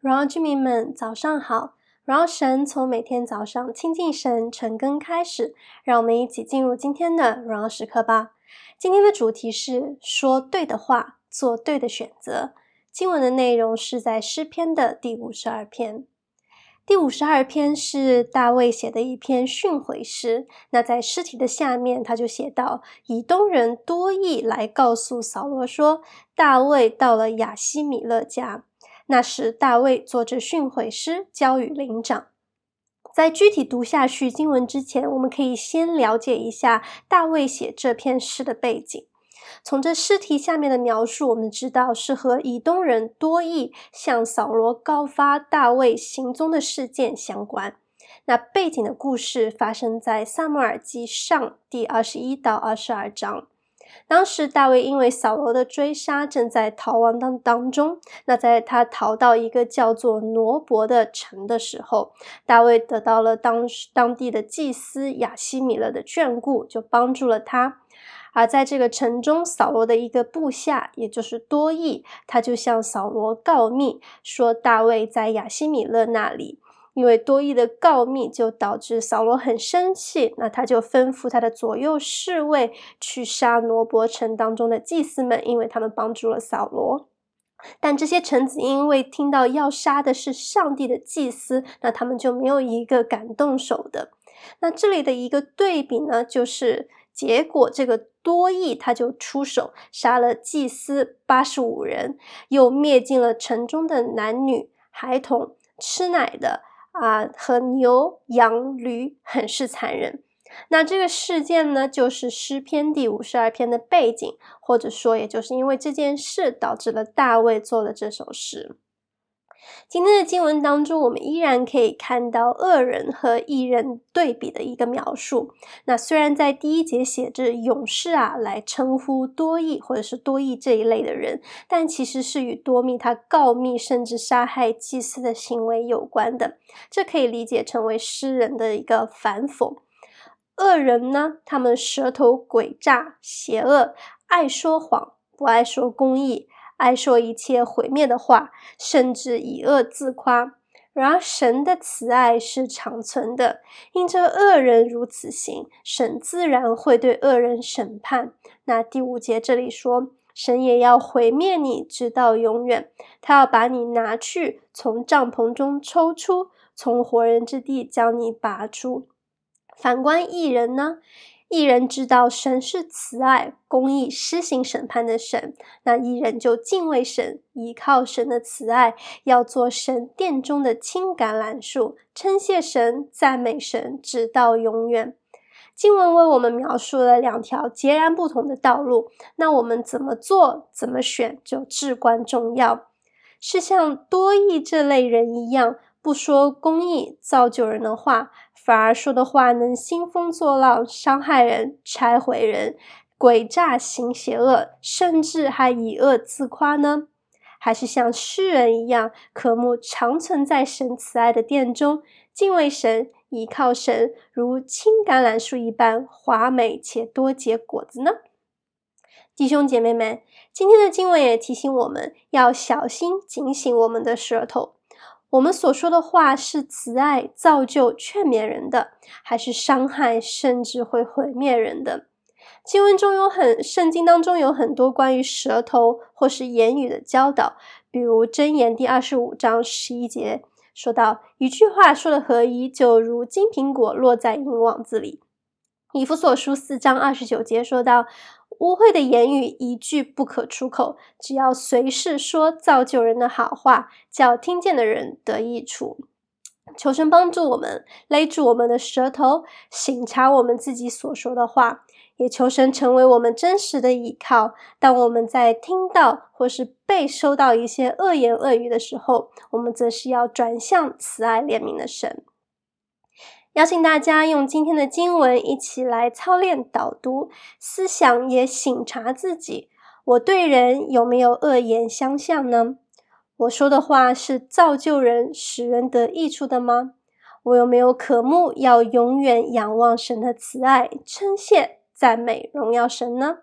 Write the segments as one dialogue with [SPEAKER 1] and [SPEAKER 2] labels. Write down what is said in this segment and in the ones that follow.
[SPEAKER 1] 荣耀居民们，早上好！荣耀神从每天早上亲近神、晨更开始，让我们一起进入今天的荣耀时刻吧。今天的主题是说对的话，做对的选择。经文的内容是在诗篇的第五十二篇。第五十二篇是大卫写的一篇训诲诗。那在诗题的下面，他就写到：以东人多益来告诉扫罗说，大卫到了亚希米勒家。那时大卫作着训诲诗，交与灵长。在具体读下去经文之前，我们可以先了解一下大卫写这篇诗的背景。从这诗题下面的描述，我们知道是和以东人多益向扫罗告发大卫行踪的事件相关。那背景的故事发生在撒母耳记上第二十一到二十二章。当时大卫因为扫罗的追杀，正在逃亡当当中。那在他逃到一个叫做挪伯的城的时候，大卫得到了当当地的祭司亚西米勒的眷顾，就帮助了他。而在这个城中，扫罗的一个部下，也就是多益，他就向扫罗告密，说大卫在亚西米勒那里。因为多益的告密，就导致扫罗很生气，那他就吩咐他的左右侍卫去杀挪伯城当中的祭司们，因为他们帮助了扫罗。但这些臣子因为听到要杀的是上帝的祭司，那他们就没有一个敢动手的。那这里的一个对比呢，就是。结果，这个多益他就出手杀了祭司八十五人，又灭尽了城中的男女、孩童、吃奶的啊和牛羊驴，很是残忍。那这个事件呢，就是诗篇第五十二篇的背景，或者说，也就是因为这件事导致了大卫做了这首诗。今天的经文当中，我们依然可以看到恶人和义人对比的一个描述。那虽然在第一节写着勇士啊来称呼多益或者是多益这一类的人，但其实是与多密他告密甚至杀害祭司的行为有关的。这可以理解成为诗人的一个反讽。恶人呢，他们舌头诡诈、邪恶，爱说谎，不爱说公义。爱说一切毁灭的话，甚至以恶自夸。然而神的慈爱是长存的，因这恶人如此行，神自然会对恶人审判。那第五节这里说，神也要毁灭你，直到永远。他要把你拿去，从帐篷中抽出，从活人之地将你拔出。反观异人呢？一人知道神是慈爱、公义、施行审判的神，那一人就敬畏神，依靠神的慈爱，要做神殿中的青橄榄树，称谢神、赞美神，直到永远。经文为我们描述了两条截然不同的道路，那我们怎么做、怎么选，就至关重要。是像多益这类人一样，不说公义、造就人的话。反而说的话能兴风作浪，伤害人、拆毁人，诡诈行邪恶，甚至还以恶自夸呢？还是像诗人一样，渴慕长存在神慈爱的殿中，敬畏神，倚靠神，如青橄榄树一般华美且多结果子呢？弟兄姐妹们，今天的经文也提醒我们要小心警醒我们的舌头。我们所说的话是慈爱、造就、劝勉人的，还是伤害甚至会毁灭人的？经文中有很，圣经当中有很多关于舌头或是言语的教导，比如箴言第二十五章十一节说到：“一句话说的合一，就如金苹果落在银网子里。”以弗所书四章二十九节说到。污秽的言语一句不可出口，只要随时说造就人的好话，叫听见的人得益处。求神帮助我们勒住我们的舌头，省察我们自己所说的话，也求神成为我们真实的依靠。当我们在听到或是被收到一些恶言恶语的时候，我们则是要转向慈爱怜悯的神。邀请大家用今天的经文一起来操练导读，思想也省察自己。我对人有没有恶言相向呢？我说的话是造就人、使人得益处的吗？我有没有渴慕要永远仰望神的慈爱，称谢、赞美、荣耀神呢？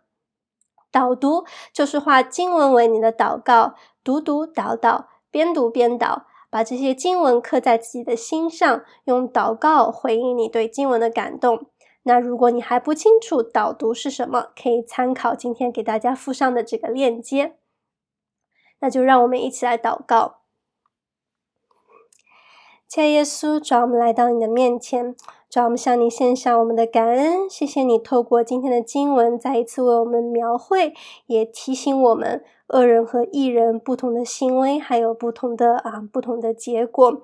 [SPEAKER 1] 导读就是化经文为你的祷告，读读祷祷，边读边祷。把这些经文刻在自己的心上，用祷告回应你对经文的感动。那如果你还不清楚导读是什么，可以参考今天给大家附上的这个链接。那就让我们一起来祷告。亲爱耶稣，主，我们来到你的面前，主，我们向你献上我们的感恩。谢谢你透过今天的经文，再一次为我们描绘，也提醒我们恶人和义人不同的行为，还有不同的啊不同的结果。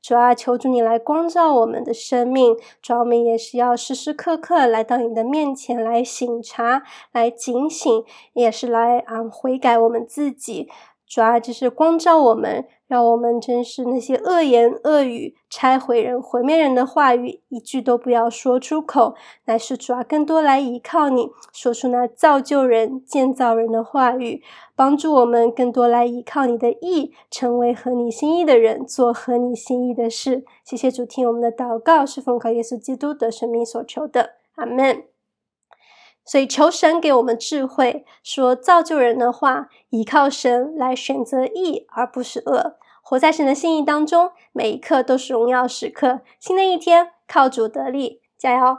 [SPEAKER 1] 主啊，求主你来光照我们的生命，主要，我们也是要时时刻刻来到你的面前来省察、来警醒，也是来啊悔改我们自己。主啊，就是光照我们，让我们真是那些恶言恶语、拆毁人、毁灭人的话语，一句都不要说出口。乃是主啊，更多来依靠你，说出那造就人、建造人的话语，帮助我们更多来依靠你的意，成为合你心意的人，做合你心意的事。谢谢主，听我们的祷告，是奉靠耶稣基督的生命所求的，阿门。所以求神给我们智慧，说造就人的话，依靠神来选择义而不是恶，活在神的心意当中，每一刻都是荣耀时刻。新的一天，靠主得力，加油！